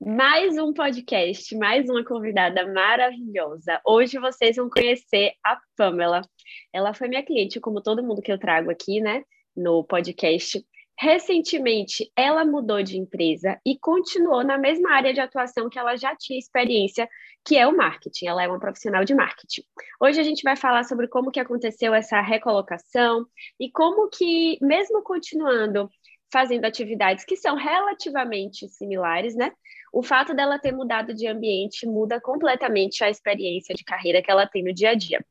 Mais um podcast, mais uma convidada maravilhosa. Hoje vocês vão conhecer a Pamela. Ela foi minha cliente, como todo mundo que eu trago aqui, né, no podcast. Recentemente, ela mudou de empresa e continuou na mesma área de atuação que ela já tinha experiência, que é o marketing. Ela é uma profissional de marketing. Hoje a gente vai falar sobre como que aconteceu essa recolocação e como que, mesmo continuando fazendo atividades que são relativamente similares, né? O fato dela ter mudado de ambiente muda completamente a experiência de carreira que ela tem no dia a dia.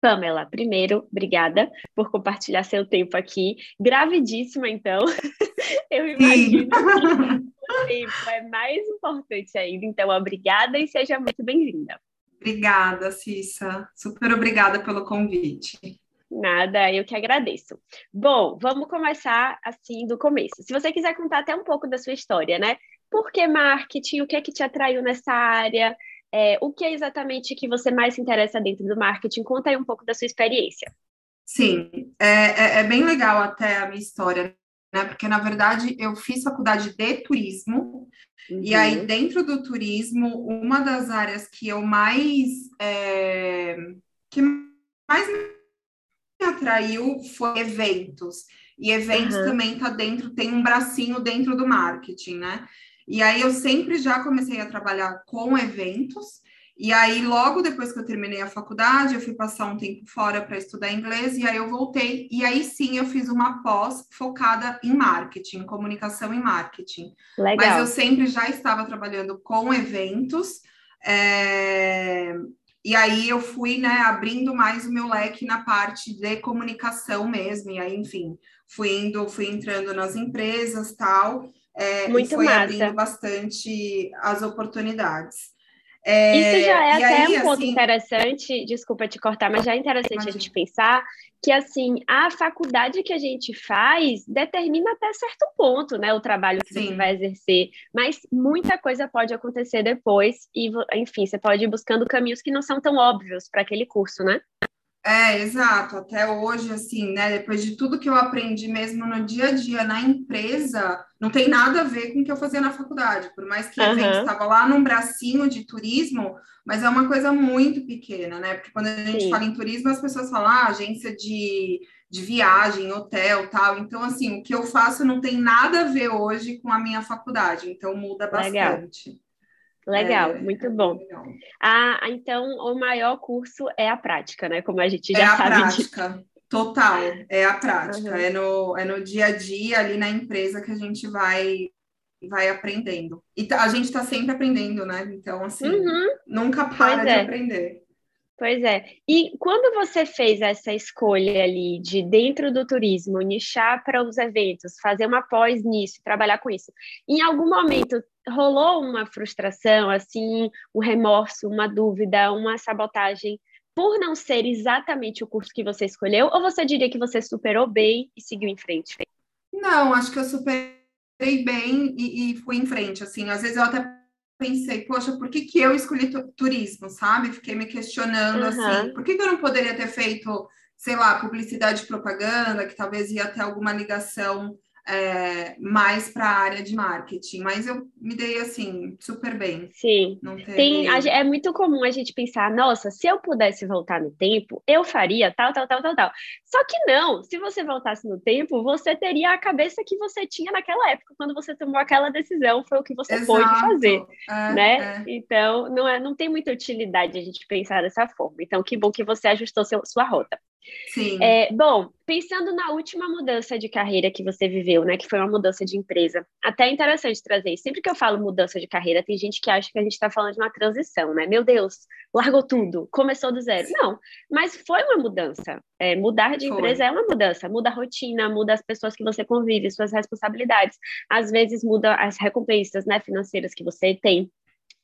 Pamela, primeiro, obrigada por compartilhar seu tempo aqui. Gravidíssima, então. Eu imagino que o tempo é mais importante ainda. Então, obrigada e seja muito bem-vinda. Obrigada, Cissa. Super obrigada pelo convite. Nada, eu que agradeço. Bom, vamos começar assim do começo. Se você quiser contar até um pouco da sua história, né? Por que marketing? O que é que te atraiu nessa área? É, o que é exatamente que você mais se interessa dentro do marketing? Conta aí um pouco da sua experiência. Sim, é, é, é bem legal até a minha história, né? Porque, na verdade, eu fiz faculdade de turismo, uhum. e aí, uhum. dentro do turismo, uma das áreas que eu mais. É, que mais atraiu foi eventos. E eventos uhum. também tá dentro, tem um bracinho dentro do marketing, né? E aí eu sempre já comecei a trabalhar com eventos. E aí, logo depois que eu terminei a faculdade, eu fui passar um tempo fora para estudar inglês, e aí eu voltei, e aí sim eu fiz uma pós focada em marketing, comunicação e marketing. Legal. Mas eu sempre já estava trabalhando com eventos, é... e aí eu fui, né, abrindo mais o meu leque na parte de comunicação mesmo, e aí, enfim, fui indo, fui entrando nas empresas tal. É, Muito e foi massa. abrindo bastante as oportunidades. É, Isso já é até aí, um ponto assim, interessante, desculpa te cortar, mas já é interessante imagina. a gente pensar que assim a faculdade que a gente faz determina até certo ponto, né, o trabalho que Sim. você vai exercer, mas muita coisa pode acontecer depois e, enfim, você pode ir buscando caminhos que não são tão óbvios para aquele curso, né? É, exato. Até hoje, assim, né? Depois de tudo que eu aprendi mesmo no dia a dia na empresa, não tem nada a ver com o que eu fazia na faculdade. Por mais que uhum. estava lá num bracinho de turismo, mas é uma coisa muito pequena, né? Porque quando a gente Sim. fala em turismo, as pessoas falam ah, agência de, de viagem, hotel, tal. Então, assim, o que eu faço não tem nada a ver hoje com a minha faculdade. Então, muda bastante. Legal. Legal, é, muito bom. Legal. Ah, então o maior curso é a prática, né? Como a gente já é sabe. É a prática, disso. total, é a prática. Uhum. É, no, é no dia a dia ali na empresa que a gente vai vai aprendendo. E a gente está sempre aprendendo, né? Então, assim, uhum. nunca para pois de é. aprender. Pois é. E quando você fez essa escolha ali de dentro do turismo, nichar para os eventos, fazer uma pós nisso, trabalhar com isso, em algum momento rolou uma frustração, assim, um remorso, uma dúvida, uma sabotagem por não ser exatamente o curso que você escolheu? Ou você diria que você superou bem e seguiu em frente? Não, acho que eu superei bem e, e fui em frente. Assim, às vezes eu até pensei, poxa, por que, que eu escolhi turismo, sabe? Fiquei me questionando uhum. assim, por que, que eu não poderia ter feito, sei lá, publicidade e propaganda, que talvez ia ter alguma ligação é, mais para a área de marketing, mas eu me dei assim super bem. Sim. Teve... Tem, é muito comum a gente pensar, nossa, se eu pudesse voltar no tempo, eu faria tal, tal, tal, tal, tal. Só que não, se você voltasse no tempo, você teria a cabeça que você tinha naquela época, quando você tomou aquela decisão, foi o que você Exato. pôde fazer, é, né? É. Então, não, é, não tem muita utilidade a gente pensar dessa forma. Então, que bom que você ajustou seu, sua rota. Sim. É, bom, pensando na última mudança de carreira que você viveu, né, que foi uma mudança de empresa, até é interessante trazer isso. Sempre que eu falo mudança de carreira, tem gente que acha que a gente está falando de uma transição, né? Meu Deus, largou tudo, começou do zero. Não, mas foi uma mudança. É, mudar de foi. empresa é uma mudança, muda a rotina, muda as pessoas que você convive, suas responsabilidades. Às vezes muda as recompensas, né, financeiras que você tem.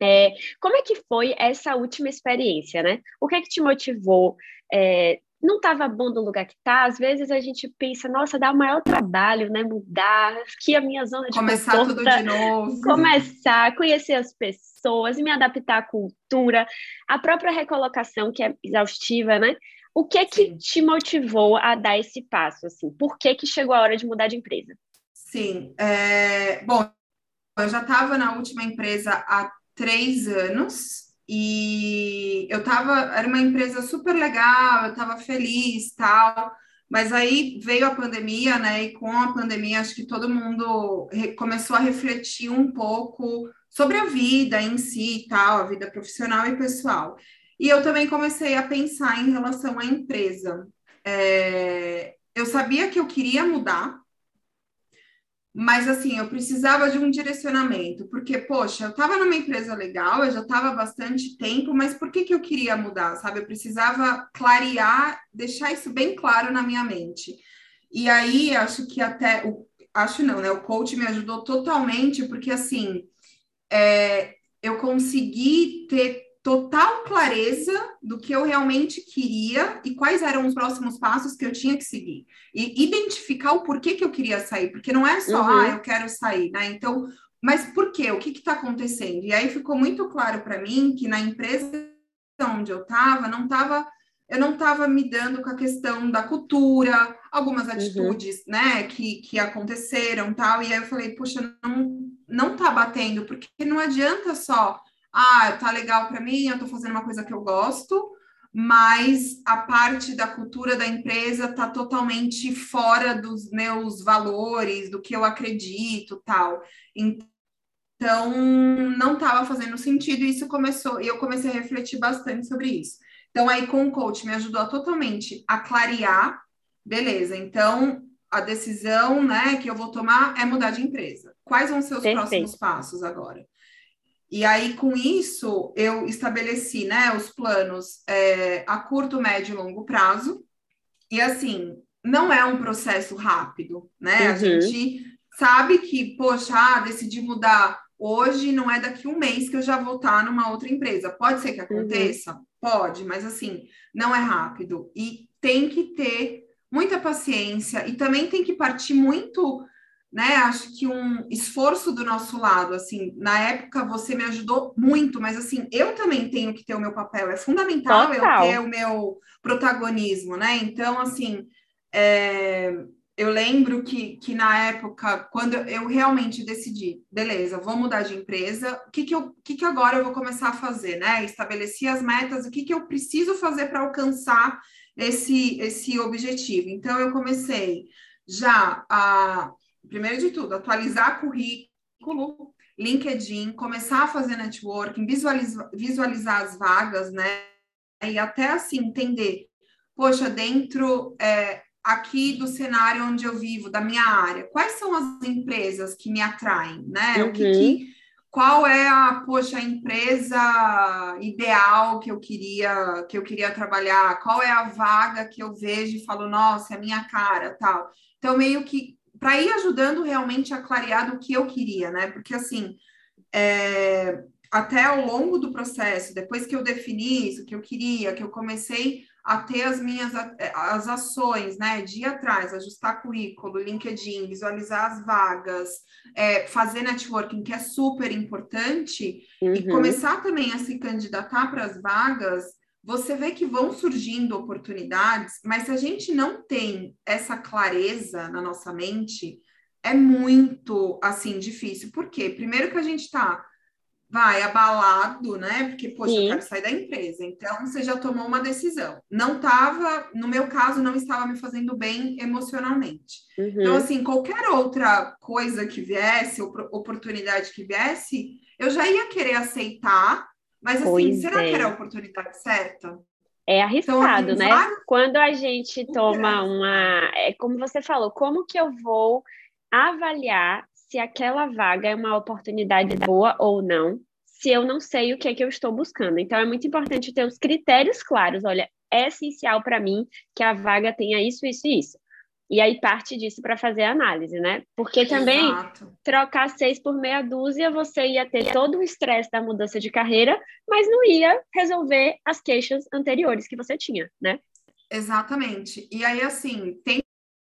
É, como é que foi essa última experiência, né? O que é que te motivou? É, não estava bom do lugar que está, às vezes a gente pensa, nossa, dá o maior trabalho, né? Mudar, que a minha zona de Começar conforto, tudo de novo. Começar, conhecer as pessoas, me adaptar à cultura, a própria recolocação, que é exaustiva, né? O que que Sim. te motivou a dar esse passo, assim? Por que que chegou a hora de mudar de empresa? Sim, é... bom, eu já estava na última empresa há três anos e eu estava, era uma empresa super legal, eu estava feliz, tal, mas aí veio a pandemia, né? E com a pandemia, acho que todo mundo começou a refletir um pouco sobre a vida em si, tal, a vida profissional e pessoal. E eu também comecei a pensar em relação à empresa. É, eu sabia que eu queria mudar, mas assim, eu precisava de um direcionamento, porque, poxa, eu estava numa empresa legal, eu já estava bastante tempo, mas por que, que eu queria mudar, sabe? Eu precisava clarear, deixar isso bem claro na minha mente. E aí, acho que até, o, acho não, né? O coach me ajudou totalmente, porque assim, é, eu consegui ter total clareza do que eu realmente queria e quais eram os próximos passos que eu tinha que seguir. E identificar o porquê que eu queria sair, porque não é só, uhum. ah, eu quero sair, né? Então, mas por quê? O que está acontecendo? E aí ficou muito claro para mim que na empresa onde eu estava, não estava eu não estava me dando com a questão da cultura, algumas uhum. atitudes, uhum. né, que, que aconteceram, tal, e aí eu falei, puxa, não, não tá batendo, porque não adianta só ah, tá legal para mim, eu tô fazendo uma coisa que eu gosto, mas a parte da cultura da empresa tá totalmente fora dos meus valores, do que eu acredito, tal. Então, não estava fazendo sentido, e isso começou, e eu comecei a refletir bastante sobre isso. Então, aí com o coach me ajudou totalmente a clarear, beleza, então a decisão né, que eu vou tomar é mudar de empresa. Quais vão ser os Perfeito. próximos passos agora? E aí, com isso, eu estabeleci né, os planos é, a curto, médio e longo prazo. E assim, não é um processo rápido, né? Uhum. A gente sabe que, poxa, ah, decidi mudar hoje, não é daqui um mês que eu já vou estar numa outra empresa. Pode ser que uhum. aconteça? Uhum. Pode, mas assim, não é rápido. E tem que ter muita paciência e também tem que partir muito né? Acho que um esforço do nosso lado, assim, na época você me ajudou muito, mas assim, eu também tenho que ter o meu papel, é fundamental Total. eu ter o meu protagonismo, né? Então, assim, é, eu lembro que, que na época, quando eu realmente decidi, beleza, vou mudar de empresa, o que que, eu, que que agora eu vou começar a fazer, né? Estabeleci as metas, o que que eu preciso fazer para alcançar esse, esse objetivo. Então, eu comecei já a primeiro de tudo, atualizar currículo, LinkedIn, começar a fazer networking, visualizar, visualizar as vagas, né? E até assim entender, poxa, dentro é, aqui do cenário onde eu vivo, da minha área, quais são as empresas que me atraem, né? Uhum. O que, que, qual é a, poxa, a empresa ideal que eu queria que eu queria trabalhar? Qual é a vaga que eu vejo e falo, nossa, é a minha cara, tal. Então meio que para ir ajudando realmente a clarear do que eu queria, né? Porque assim, é, até ao longo do processo, depois que eu defini isso, que eu queria, que eu comecei a ter as minhas as ações, né, de ir atrás, ajustar currículo, LinkedIn, visualizar as vagas, é, fazer networking, que é super importante, uhum. e começar também a se candidatar para as vagas, você vê que vão surgindo oportunidades, mas se a gente não tem essa clareza na nossa mente, é muito assim difícil. Por quê? Primeiro que a gente está vai abalado, né? Porque, poxa, Sim. eu quero sair da empresa. Então, você já tomou uma decisão. Não estava, no meu caso, não estava me fazendo bem emocionalmente. Uhum. Então, assim, qualquer outra coisa que viesse, oportunidade que viesse, eu já ia querer aceitar mas assim, pois será é. que era a oportunidade certa? É então, arriscado, então, né? Vários... Quando a gente toma uma. É como você falou, como que eu vou avaliar se aquela vaga é uma oportunidade boa ou não, se eu não sei o que é que eu estou buscando. Então, é muito importante ter os critérios claros. Olha, é essencial para mim que a vaga tenha isso, isso e isso. E aí parte disso para fazer a análise, né? Porque também Exato. trocar seis por meia dúzia, você ia ter todo o estresse da mudança de carreira, mas não ia resolver as queixas anteriores que você tinha, né? Exatamente. E aí, assim, tem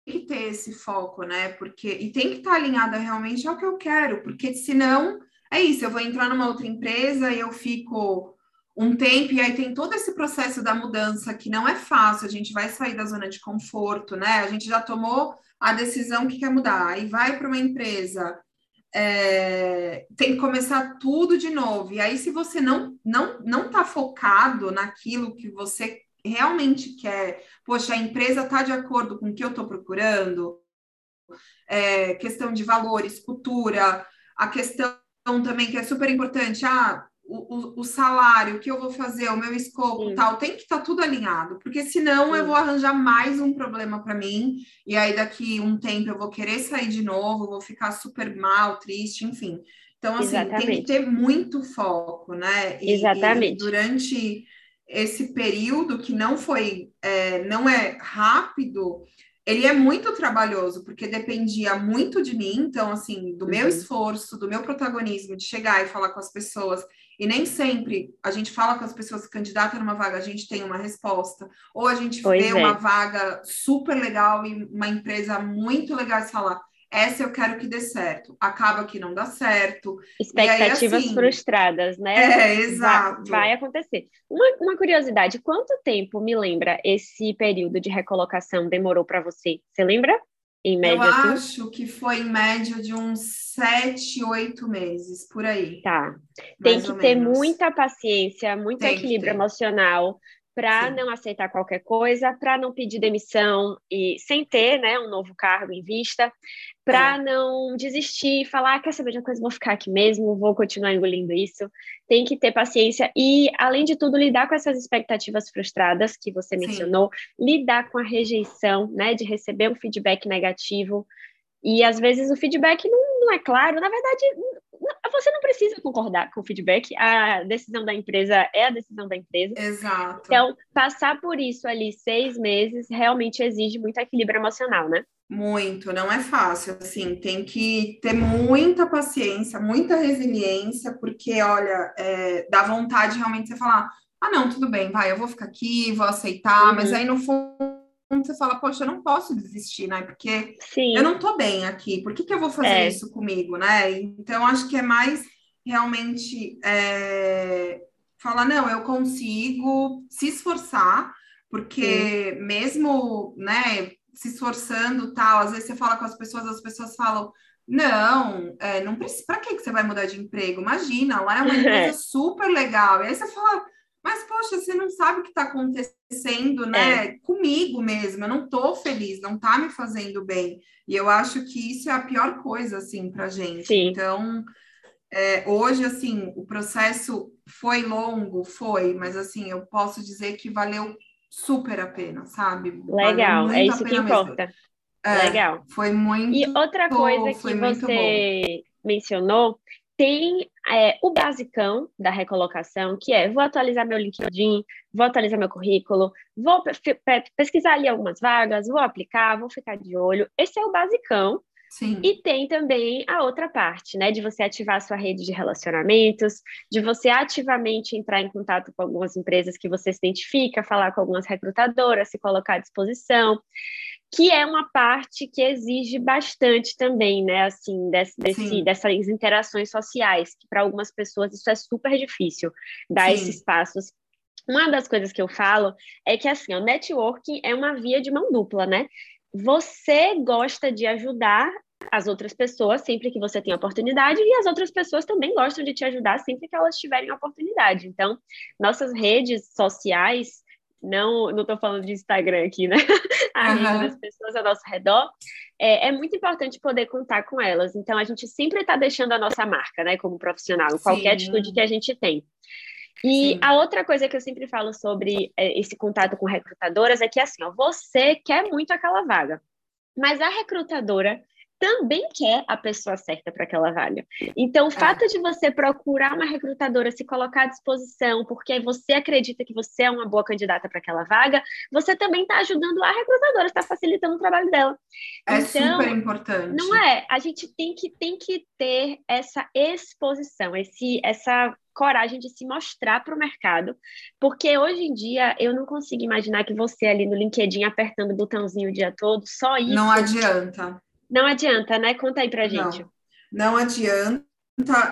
que ter esse foco, né? Porque e tem que estar tá alinhada realmente ao que eu quero, porque senão é isso, eu vou entrar numa outra empresa e eu fico um tempo, e aí tem todo esse processo da mudança que não é fácil, a gente vai sair da zona de conforto, né? A gente já tomou a decisão que quer mudar, aí vai para uma empresa é, tem que começar tudo de novo. E aí, se você não não não está focado naquilo que você realmente quer, poxa, a empresa está de acordo com o que eu estou procurando, é, questão de valores, cultura, a questão também que é super importante, ah, o, o, salário, o que eu vou fazer, o meu escopo, Sim. tal, tem que estar tá tudo alinhado, porque senão Sim. eu vou arranjar mais um problema para mim, e aí daqui um tempo eu vou querer sair de novo, vou ficar super mal, triste, enfim. Então, assim, Exatamente. tem que ter muito foco, né? E, Exatamente. E durante esse período que não foi, é, não é rápido, ele é muito trabalhoso, porque dependia muito de mim, então, assim, do uhum. meu esforço, do meu protagonismo, de chegar e falar com as pessoas. E nem sempre a gente fala com as pessoas que candidatam numa vaga, a gente tem uma resposta. Ou a gente pois vê é. uma vaga super legal e uma empresa muito legal e fala, essa eu quero que dê certo. Acaba que não dá certo. Expectativas aí, assim, frustradas, né? É, exato. Vai, vai, acontecer. Uma, uma curiosidade, quanto tempo me lembra esse período de recolocação demorou para você? Você lembra? Em média, eu assim? acho que foi em média de uns sete, oito meses, por aí. Tá. Tem que ter menos. muita paciência, muito Tem equilíbrio emocional, para não aceitar qualquer coisa, para não pedir demissão e sem ter né, um novo cargo em vista, para é. não desistir e falar, ah, quer saber de uma coisa, vou ficar aqui mesmo, vou continuar engolindo isso. Tem que ter paciência e, além de tudo, lidar com essas expectativas frustradas que você Sim. mencionou, lidar com a rejeição, né, de receber um feedback negativo. E às vezes o feedback não, não é claro, na verdade, você não precisa concordar com o feedback, a decisão da empresa é a decisão da empresa. Exato. Então, passar por isso ali seis meses realmente exige muito equilíbrio emocional, né? Muito, não é fácil, assim, tem que ter muita paciência, muita resiliência, porque, olha, é, dá vontade realmente de você falar, ah, não, tudo bem, vai, eu vou ficar aqui, vou aceitar, uhum. mas aí no fundo você fala, poxa, eu não posso desistir, né? Porque Sim. eu não tô bem aqui, por que, que eu vou fazer é. isso comigo, né? Então, acho que é mais realmente é, falar, não, eu consigo se esforçar, porque Sim. mesmo, né, se esforçando tal, às vezes você fala com as pessoas, as pessoas falam, não, é, não precisa, para que você vai mudar de emprego? Imagina, lá é uma empresa super legal. E aí você fala, mas, poxa, você não sabe o que está acontecendo, né? É. Comigo mesmo, eu não estou feliz, não está me fazendo bem. E eu acho que isso é a pior coisa, assim, para gente. Sim. Então, é, hoje, assim, o processo foi longo, foi, mas, assim, eu posso dizer que valeu super a pena, sabe? Legal, é isso que importa. É, Legal. Foi muito. E outra coisa que você mencionou tem é, o basicão da recolocação, que é vou atualizar meu LinkedIn, vou atualizar meu currículo, vou pesquisar ali algumas vagas, vou aplicar, vou ficar de olho. Esse é o basicão. Sim. E tem também a outra parte, né? De você ativar a sua rede de relacionamentos, de você ativamente entrar em contato com algumas empresas que você se identifica, falar com algumas recrutadoras, se colocar à disposição que é uma parte que exige bastante também, né, assim, desse, desse dessas interações sociais, que para algumas pessoas isso é super difícil, dar Sim. esses passos. Uma das coisas que eu falo é que, assim, o networking é uma via de mão dupla, né? Você gosta de ajudar as outras pessoas sempre que você tem oportunidade e as outras pessoas também gostam de te ajudar sempre que elas tiverem oportunidade. Então, nossas redes sociais não não estou falando de Instagram aqui, né? A uhum. rede das pessoas ao nosso redor, é, é, muito importante poder contar com elas. Então, a gente sempre está deixando a nossa marca, né, como profissional, qualquer atitude que a gente tem. E Sim. a outra coisa que eu sempre falo sobre é, esse contato com recrutadoras é que, assim, ó, você quer muito aquela vaga, mas a recrutadora também quer a pessoa certa para aquela vaga. Então, o é. fato de você procurar uma recrutadora, se colocar à disposição, porque você acredita que você é uma boa candidata para aquela vaga, você também está ajudando a recrutadora, está facilitando o trabalho dela. É então, super importante. Não é? A gente tem que, tem que ter essa exposição, esse, essa coragem de se mostrar para o mercado, porque hoje em dia eu não consigo imaginar que você ali no LinkedIn apertando o botãozinho o dia todo, só isso. Não adianta. Não adianta, né? Conta aí pra gente. Não, não adianta.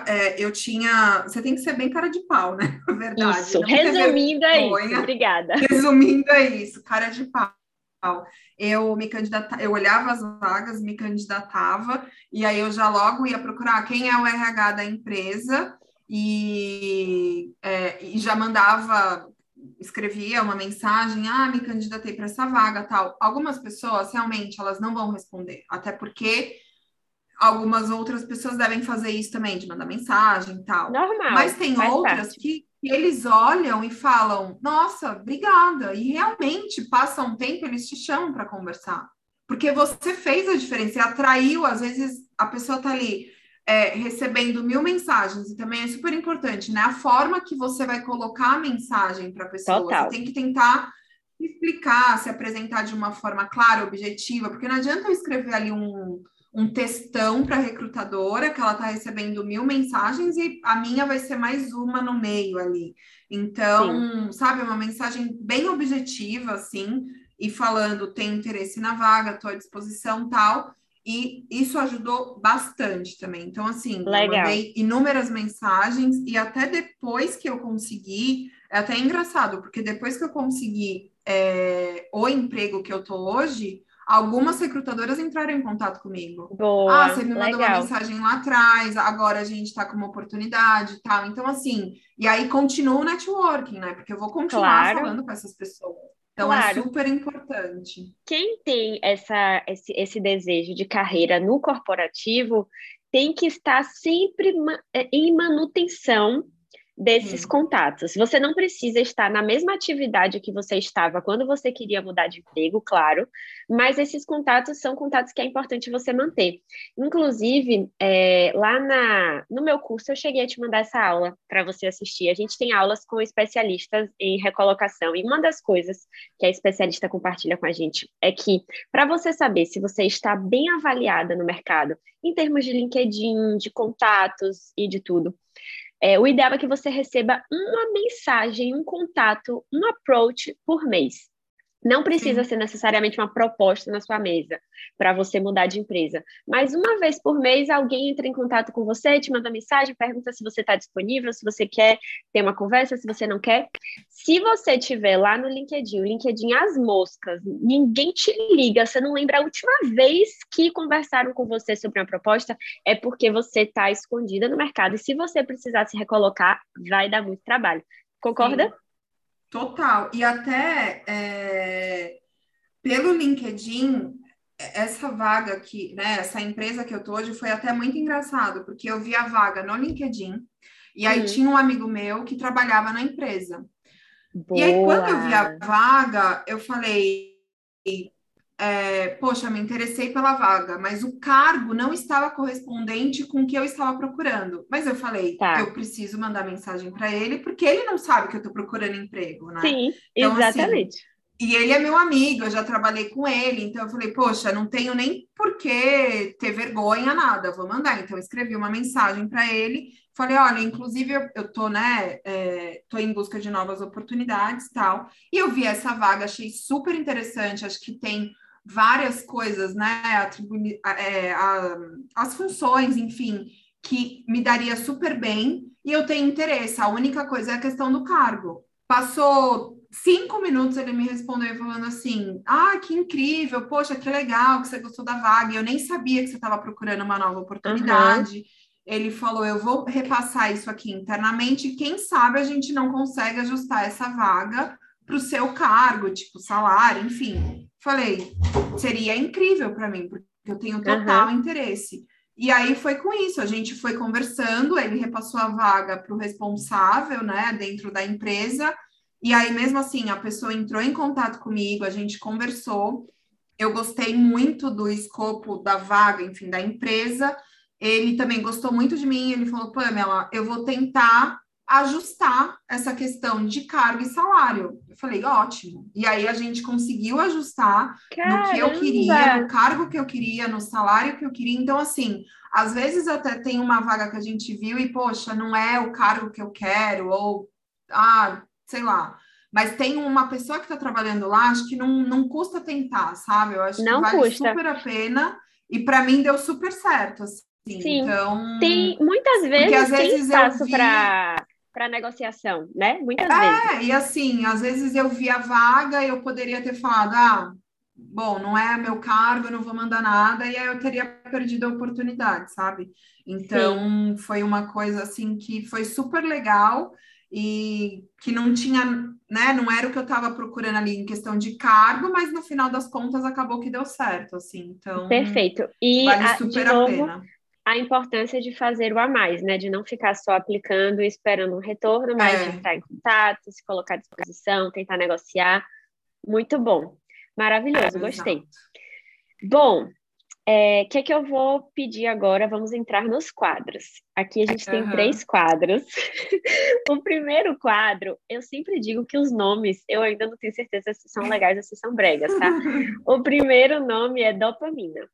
É, eu tinha. Você tem que ser bem cara de pau, né? Na verdade. Isso. Resumindo é isso. Obrigada. Resumindo é isso, cara de pau. eu me candidatava, eu olhava as vagas, me candidatava, e aí eu já logo ia procurar quem é o RH da empresa e, é, e já mandava, escrevia uma mensagem, ah, me candidatei para essa vaga, tal. Algumas pessoas realmente elas não vão responder, até porque algumas outras pessoas devem fazer isso também, de mandar mensagem e tal. Normal. Mas tem outras que, que, eles olham e falam, nossa, obrigada. E realmente passa um tempo, eles te chamam para conversar. Porque você fez a diferença, você atraiu, às vezes a pessoa tá ali é, recebendo mil mensagens, e também é super importante, né? A forma que você vai colocar a mensagem para a pessoa. Total. Você tem que tentar explicar, se apresentar de uma forma clara, objetiva, porque não adianta eu escrever ali um um textão para a recrutadora, que ela está recebendo mil mensagens e a minha vai ser mais uma no meio ali. Então, Sim. sabe, uma mensagem bem objetiva, assim, e falando, tem interesse na vaga, estou à disposição, tal. E isso ajudou bastante também. Então, assim, Legal. eu mandei inúmeras mensagens e até depois que eu consegui, é até engraçado, porque depois que eu consegui é, o emprego que eu tô hoje, algumas recrutadoras entraram em contato comigo. Boa, ah, você me mandou legal. uma mensagem lá atrás, agora a gente está com uma oportunidade e tal. Então, assim, e aí continua o networking, né? Porque eu vou continuar claro. falando com essas pessoas. Então é claro. é super importante. Quem tem essa, esse, esse desejo de carreira no corporativo tem que estar sempre em manutenção desses Sim. contatos. Você não precisa estar na mesma atividade que você estava quando você queria mudar de emprego, claro, mas esses contatos são contatos que é importante você manter. Inclusive, é, lá na, no meu curso, eu cheguei a te mandar essa aula para você assistir. A gente tem aulas com especialistas em recolocação, e uma das coisas que a especialista compartilha com a gente é que, para você saber se você está bem avaliada no mercado, em termos de LinkedIn, de contatos e de tudo, é, o ideal é que você receba uma mensagem, um contato, um approach por mês. Não precisa Sim. ser necessariamente uma proposta na sua mesa para você mudar de empresa. Mas uma vez por mês, alguém entra em contato com você, te manda mensagem, pergunta se você está disponível, se você quer ter uma conversa, se você não quer. Se você tiver lá no LinkedIn, o LinkedIn as moscas, ninguém te liga, você não lembra a última vez que conversaram com você sobre uma proposta, é porque você está escondida no mercado. E se você precisar se recolocar, vai dar muito trabalho. Concorda? Sim. Total. E até é, pelo LinkedIn, essa vaga aqui, né? Essa empresa que eu tô hoje foi até muito engraçado, porque eu vi a vaga no LinkedIn e aí uhum. tinha um amigo meu que trabalhava na empresa. Boa. E aí, quando eu vi a vaga, eu falei, é, poxa, me interessei pela vaga, mas o cargo não estava correspondente com o que eu estava procurando. Mas eu falei, tá. eu preciso mandar mensagem para ele, porque ele não sabe que eu estou procurando emprego, né? Sim, então, assim, exatamente. Assim, e ele é meu amigo, eu já trabalhei com ele, então eu falei, poxa, não tenho nem por que ter vergonha, nada, vou mandar. Então, eu escrevi uma mensagem para ele, falei, olha, inclusive eu, eu tô, né, é, tô em busca de novas oportunidades tal. E eu vi essa vaga, achei super interessante, acho que tem várias coisas, né? Atribui, é, a, as funções, enfim, que me daria super bem e eu tenho interesse. A única coisa é a questão do cargo. Passou cinco minutos, ele me respondeu falando assim: Ah, que incrível, poxa, que legal que você gostou da vaga. Eu nem sabia que você estava procurando uma nova oportunidade. Uhum. Ele falou: Eu vou repassar isso aqui internamente. Quem sabe a gente não consegue ajustar essa vaga para o seu cargo, tipo salário, enfim. Falei, seria incrível para mim, porque eu tenho total uhum. interesse. E aí foi com isso, a gente foi conversando, ele repassou a vaga para o responsável, né, dentro da empresa, e aí mesmo assim a pessoa entrou em contato comigo, a gente conversou, eu gostei muito do escopo da vaga, enfim, da empresa, ele também gostou muito de mim, ele falou, Pamela, eu vou tentar ajustar essa questão de cargo e salário. Eu falei, ótimo. E aí a gente conseguiu ajustar Caramba. no que eu queria, no cargo que eu queria, no salário que eu queria. Então, assim, às vezes até tem uma vaga que a gente viu e, poxa, não é o cargo que eu quero, ou, ah, sei lá. Mas tem uma pessoa que está trabalhando lá, acho que não, não custa tentar, sabe? Eu acho não que vale custa. super a pena. E para mim deu super certo, assim. Sim. Então, tem muitas vezes, às vezes tem espaço vi... para para negociação, né? Muitas é, vezes. e assim, às vezes eu vi a vaga e eu poderia ter falado, ah, bom, não é meu cargo, eu não vou mandar nada, e aí eu teria perdido a oportunidade, sabe? Então, Sim. foi uma coisa assim que foi super legal e que não tinha, né, não era o que eu estava procurando ali em questão de cargo, mas no final das contas acabou que deu certo, assim. Então, perfeito. E vale a, super novo, a pena. A importância de fazer o a mais, né? De não ficar só aplicando e esperando um retorno, mas é. de entrar em contato, se colocar à disposição, tentar negociar. Muito bom. Maravilhoso, gostei. Bom, o é, que é que eu vou pedir agora? Vamos entrar nos quadros. Aqui a gente tem uhum. três quadros. o primeiro quadro, eu sempre digo que os nomes, eu ainda não tenho certeza se são legais ou se são bregas, tá? o primeiro nome é dopamina.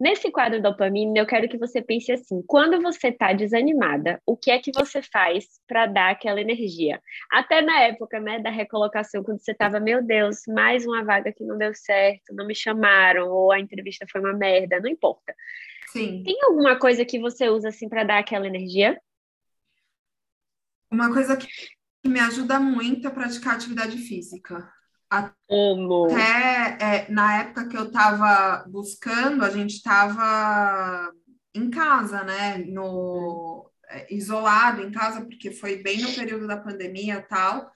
Nesse quadro dopamina, eu quero que você pense assim: quando você está desanimada, o que é que você faz para dar aquela energia? Até na época, né, da recolocação, quando você estava, meu Deus, mais uma vaga que não deu certo, não me chamaram, ou a entrevista foi uma merda, não importa. Sim. Tem alguma coisa que você usa assim para dar aquela energia? Uma coisa que me ajuda muito é praticar atividade física. Até é, na época que eu estava buscando, a gente estava em casa, né? No, é, isolado em casa, porque foi bem no período da pandemia e tal.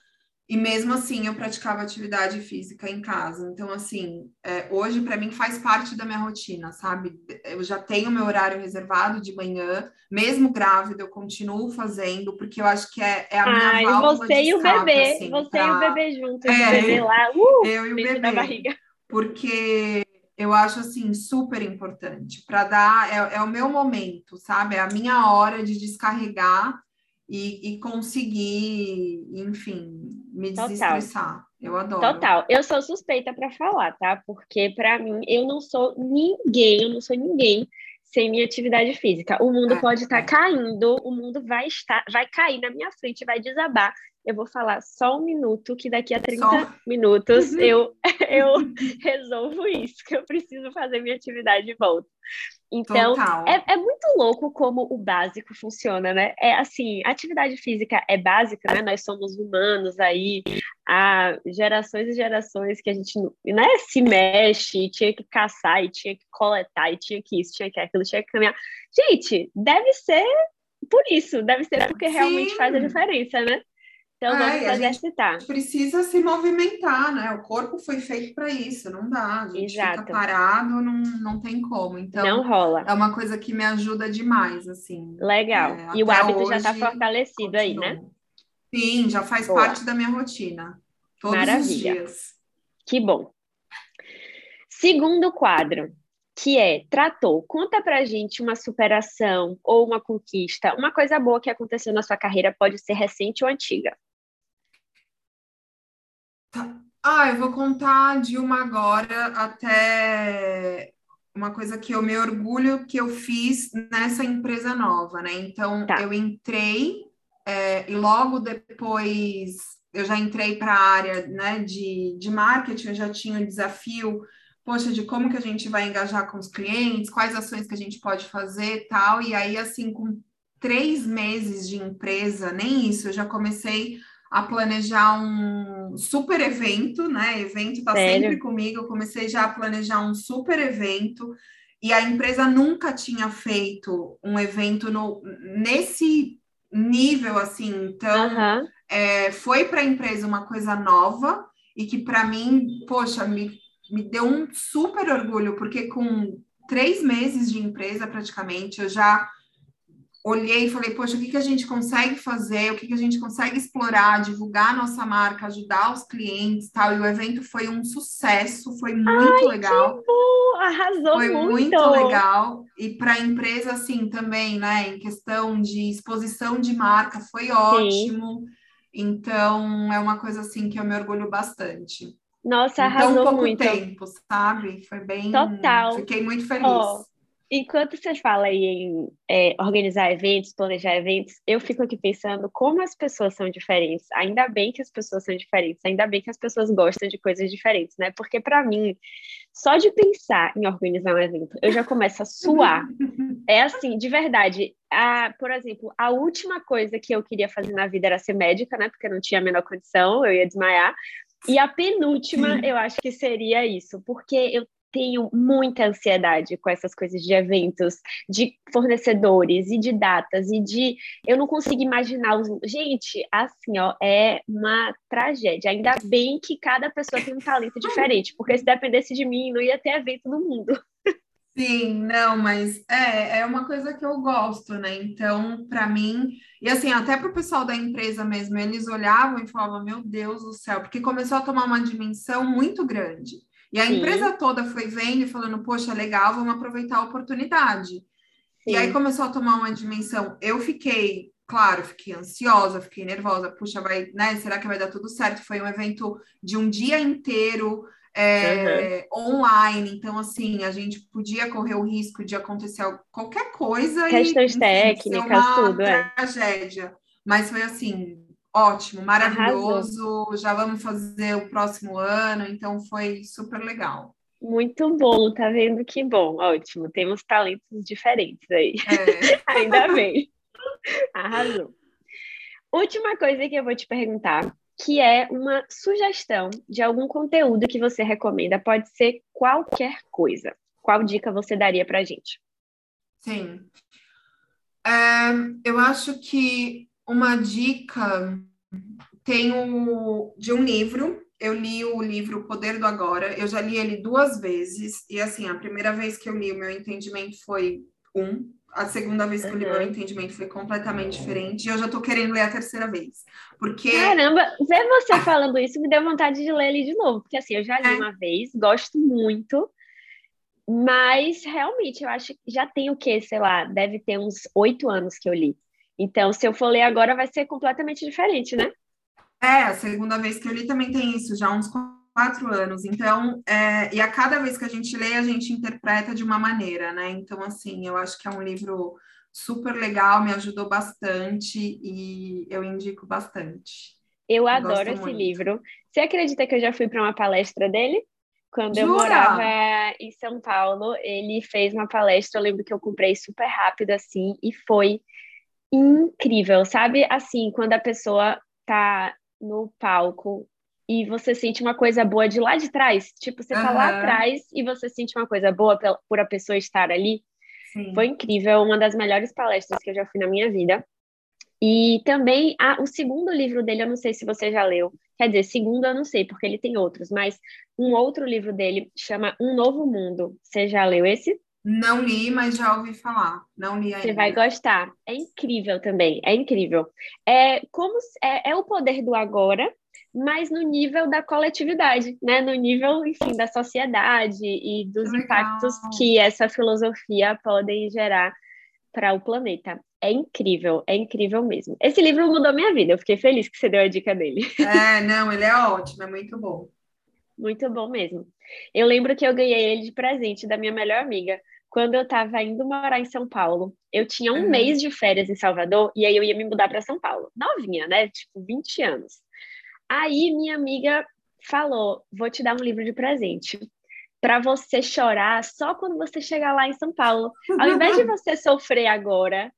E mesmo assim eu praticava atividade física em casa. Então, assim, é, hoje para mim faz parte da minha rotina, sabe? Eu já tenho meu horário reservado de manhã, mesmo grávida, eu continuo fazendo, porque eu acho que é, é a minha Ai, válvula você e o bebê, assim, você pra... e o bebê juntos, é, o bebê lá, uh, eu e o bebê. barriga. Porque eu acho assim super importante para dar é, é o meu momento, sabe? É a minha hora de descarregar e, e conseguir, enfim, me desestressar. Eu adoro. Total. Eu sou suspeita para falar, tá? Porque para mim eu não sou ninguém, eu não sou ninguém sem minha atividade física. O mundo é, pode estar tá é. caindo, o mundo vai estar, vai cair na minha frente, vai desabar eu vou falar só um minuto, que daqui a 30 só... minutos eu, eu resolvo isso, que eu preciso fazer minha atividade de volta. Então, é, é, muito louco como o básico funciona, né? É assim, atividade física é básica, né? Nós somos humanos aí, há gerações e gerações que a gente né, se mexe, tinha que caçar, e tinha que coletar, e tinha que isso, tinha que aquilo, tinha que caminhar. Gente, deve ser por isso, deve ser porque Sim. realmente faz a diferença, né? Então, vamos é, fazer exercitar. Precisa se movimentar, né? O corpo foi feito para isso, não dá. A gente Exato. fica parado, não, não tem como. Então, não rola. É uma coisa que me ajuda demais, assim. Legal. É, e o hábito já está fortalecido continuo. aí, né? Sim, já faz Boa. parte da minha rotina. Todos Maravilha. os dias. Que bom. Segundo quadro, que é tratou. Conta pra gente uma superação ou uma conquista, uma coisa boa que aconteceu na sua carreira, pode ser recente ou antiga. Ah, eu vou contar de uma agora até uma coisa que eu me orgulho que eu fiz nessa empresa nova, né? Então, tá. eu entrei é, e logo depois eu já entrei para a área né, de, de marketing, eu já tinha o desafio poxa, de como que a gente vai engajar com os clientes, quais ações que a gente pode fazer tal. E aí, assim, com três meses de empresa, nem isso, eu já comecei a planejar um super evento, né? Evento tá Sério? sempre comigo. Eu comecei já a planejar um super evento e a empresa nunca tinha feito um evento no, nesse nível assim. Então, uhum. é, foi para a empresa uma coisa nova e que para mim, poxa, me me deu um super orgulho, porque com três meses de empresa praticamente, eu já olhei e falei, poxa, o que, que a gente consegue fazer, o que, que a gente consegue explorar, divulgar a nossa marca, ajudar os clientes tal. E o evento foi um sucesso, foi muito Ai, legal. Bom! Arrasou foi muito. muito legal. E para a empresa, assim, também, né, em questão de exposição de marca, foi ótimo. Sim. Então, é uma coisa assim que eu me orgulho bastante. Nossa, arrasou tão pouco muito. tempo, sabe? Foi bem. Total. Fiquei muito feliz. Oh, enquanto você fala aí em é, organizar eventos, planejar eventos, eu fico aqui pensando como as pessoas são diferentes. Ainda bem que as pessoas são diferentes, ainda bem que as pessoas gostam de coisas diferentes, né? Porque para mim, só de pensar em organizar um evento, eu já começo a suar. é assim, de verdade. A, por exemplo, a última coisa que eu queria fazer na vida era ser médica, né? Porque eu não tinha a menor condição, eu ia desmaiar. E a penúltima, eu acho que seria isso, porque eu tenho muita ansiedade com essas coisas de eventos, de fornecedores e de datas e de eu não consigo imaginar os gente, assim, ó, é uma tragédia. Ainda bem que cada pessoa tem um talento diferente, porque se dependesse de mim, não ia ter evento no mundo. Sim, não, mas é, é uma coisa que eu gosto, né? Então, para mim, e assim, até para o pessoal da empresa mesmo, eles olhavam e falavam, meu Deus do céu, porque começou a tomar uma dimensão muito grande. E a Sim. empresa toda foi vendo e falando, poxa, legal, vamos aproveitar a oportunidade. Sim. E aí começou a tomar uma dimensão. Eu fiquei, claro, fiquei ansiosa, fiquei nervosa, puxa, vai, né? Será que vai dar tudo certo? Foi um evento de um dia inteiro é, uhum. online. Então, assim, a gente podia correr o risco de acontecer qualquer coisa. Questões e, técnicas, tudo, é. tragédia. Mas foi assim, ótimo, maravilhoso. Arrasou. Já vamos fazer o próximo ano, então foi super legal. Muito bom, tá vendo que bom, ótimo. Temos talentos diferentes aí. É. Ainda bem. Arrasou. Última coisa que eu vou te perguntar que é uma sugestão de algum conteúdo que você recomenda. Pode ser qualquer coisa. Qual dica você daria para a gente? Sim. É, eu acho que uma dica tem o, de um livro. Eu li o livro O Poder do Agora. Eu já li ele duas vezes. E assim, a primeira vez que eu li, o meu entendimento foi um a segunda vez que eu li meu entendimento foi completamente diferente e eu já tô querendo ler a terceira vez. Porque. Caramba, ver você falando isso me deu vontade de ler ele de novo, porque assim, eu já li é. uma vez, gosto muito, mas realmente eu acho que já tem o quê, sei lá, deve ter uns oito anos que eu li. Então, se eu for ler agora, vai ser completamente diferente, né? É, a segunda vez que eu li também tem isso, já uns quatro anos. Então, é, e a cada vez que a gente lê, a gente interpreta de uma maneira, né? Então, assim, eu acho que é um livro super legal, me ajudou bastante e eu indico bastante. Eu, eu adoro esse muito. livro. Você acredita que eu já fui para uma palestra dele? Quando Jura? eu morava em São Paulo, ele fez uma palestra, eu lembro que eu comprei super rápido assim e foi incrível, sabe? Assim, quando a pessoa tá no palco e você sente uma coisa boa de lá de trás. Tipo, você tá uhum. lá atrás e você sente uma coisa boa por a pessoa estar ali. Sim. Foi incrível, uma das melhores palestras que eu já fui na minha vida. E também a, o segundo livro dele, eu não sei se você já leu. Quer dizer, segundo eu não sei, porque ele tem outros, mas um outro livro dele chama Um Novo Mundo. Você já leu esse? Não li, mas já ouvi falar. Não li ainda. Você vai gostar. É incrível também, é incrível. É como é, é o poder do agora, mas no nível da coletividade, né? No nível, enfim, da sociedade e dos Legal. impactos que essa filosofia pode gerar para o planeta. É incrível, é incrível mesmo. Esse livro mudou minha vida, eu fiquei feliz que você deu a dica dele. É, não, ele é ótimo, é muito bom. Muito bom mesmo. Eu lembro que eu ganhei ele de presente da minha melhor amiga quando eu estava indo morar em São Paulo. Eu tinha um uhum. mês de férias em Salvador e aí eu ia me mudar para São Paulo. Novinha, né? Tipo, 20 anos. Aí minha amiga falou: vou te dar um livro de presente para você chorar só quando você chegar lá em São Paulo. Ao invés de você sofrer agora,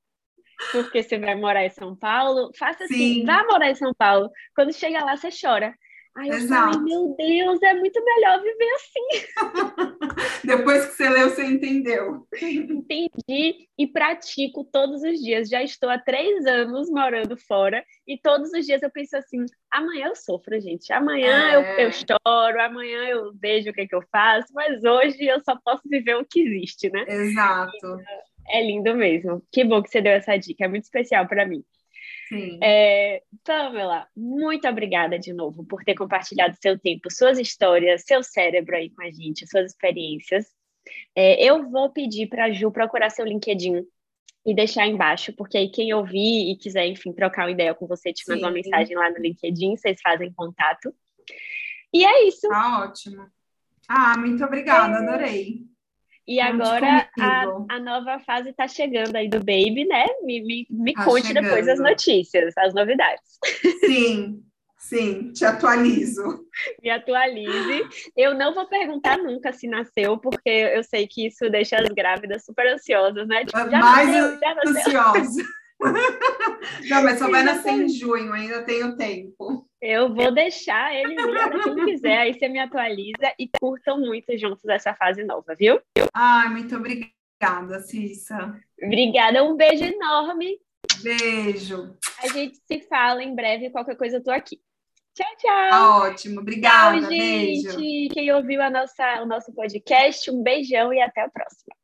porque você vai morar em São Paulo, faça assim, Sim. vá morar em São Paulo. Quando chegar lá, você chora. Aí eu Exato. falei, meu Deus, é muito melhor viver assim. Depois que você leu, você entendeu. Entendi e pratico todos os dias. Já estou há três anos morando fora e todos os dias eu penso assim: amanhã eu sofro, gente. Amanhã é. eu, eu choro, amanhã eu vejo o que, é que eu faço, mas hoje eu só posso viver o que existe, né? Exato. É lindo mesmo. Que bom que você deu essa dica, é muito especial para mim. Sim. É, Pamela, muito obrigada de novo por ter compartilhado seu tempo, suas histórias, seu cérebro aí com a gente, suas experiências. É, eu vou pedir para a Ju procurar seu LinkedIn e deixar embaixo, porque aí quem ouvir e quiser, enfim, trocar uma ideia com você, te manda uma mensagem lá no LinkedIn, vocês fazem contato. E é isso. Tá ótimo. Ah, muito obrigada, é... adorei. E agora a, a, nova fase está chegando aí do Baby, né? Me, me, me tá conte chegando. depois as notícias, as novidades. Sim, sim, te atualizo. Me atualize. Eu não vou perguntar nunca se nasceu, porque eu sei que isso deixa as grávidas super ansiosas, né? Tipo, já Mais nasceu. ansiosa. não, mas só vai nascer em junho, ainda tenho tempo. Eu vou deixar ele para quem quiser, aí você me atualiza e curtam muito juntos essa fase nova, viu? Ai, muito obrigada, Cissa. Obrigada, um beijo enorme. Beijo. A gente se fala em breve, qualquer coisa eu tô aqui. Tchau, tchau. Tá ótimo, obrigada. Tchau, gente. Beijo. Quem ouviu a nossa, o nosso podcast, um beijão e até a próxima.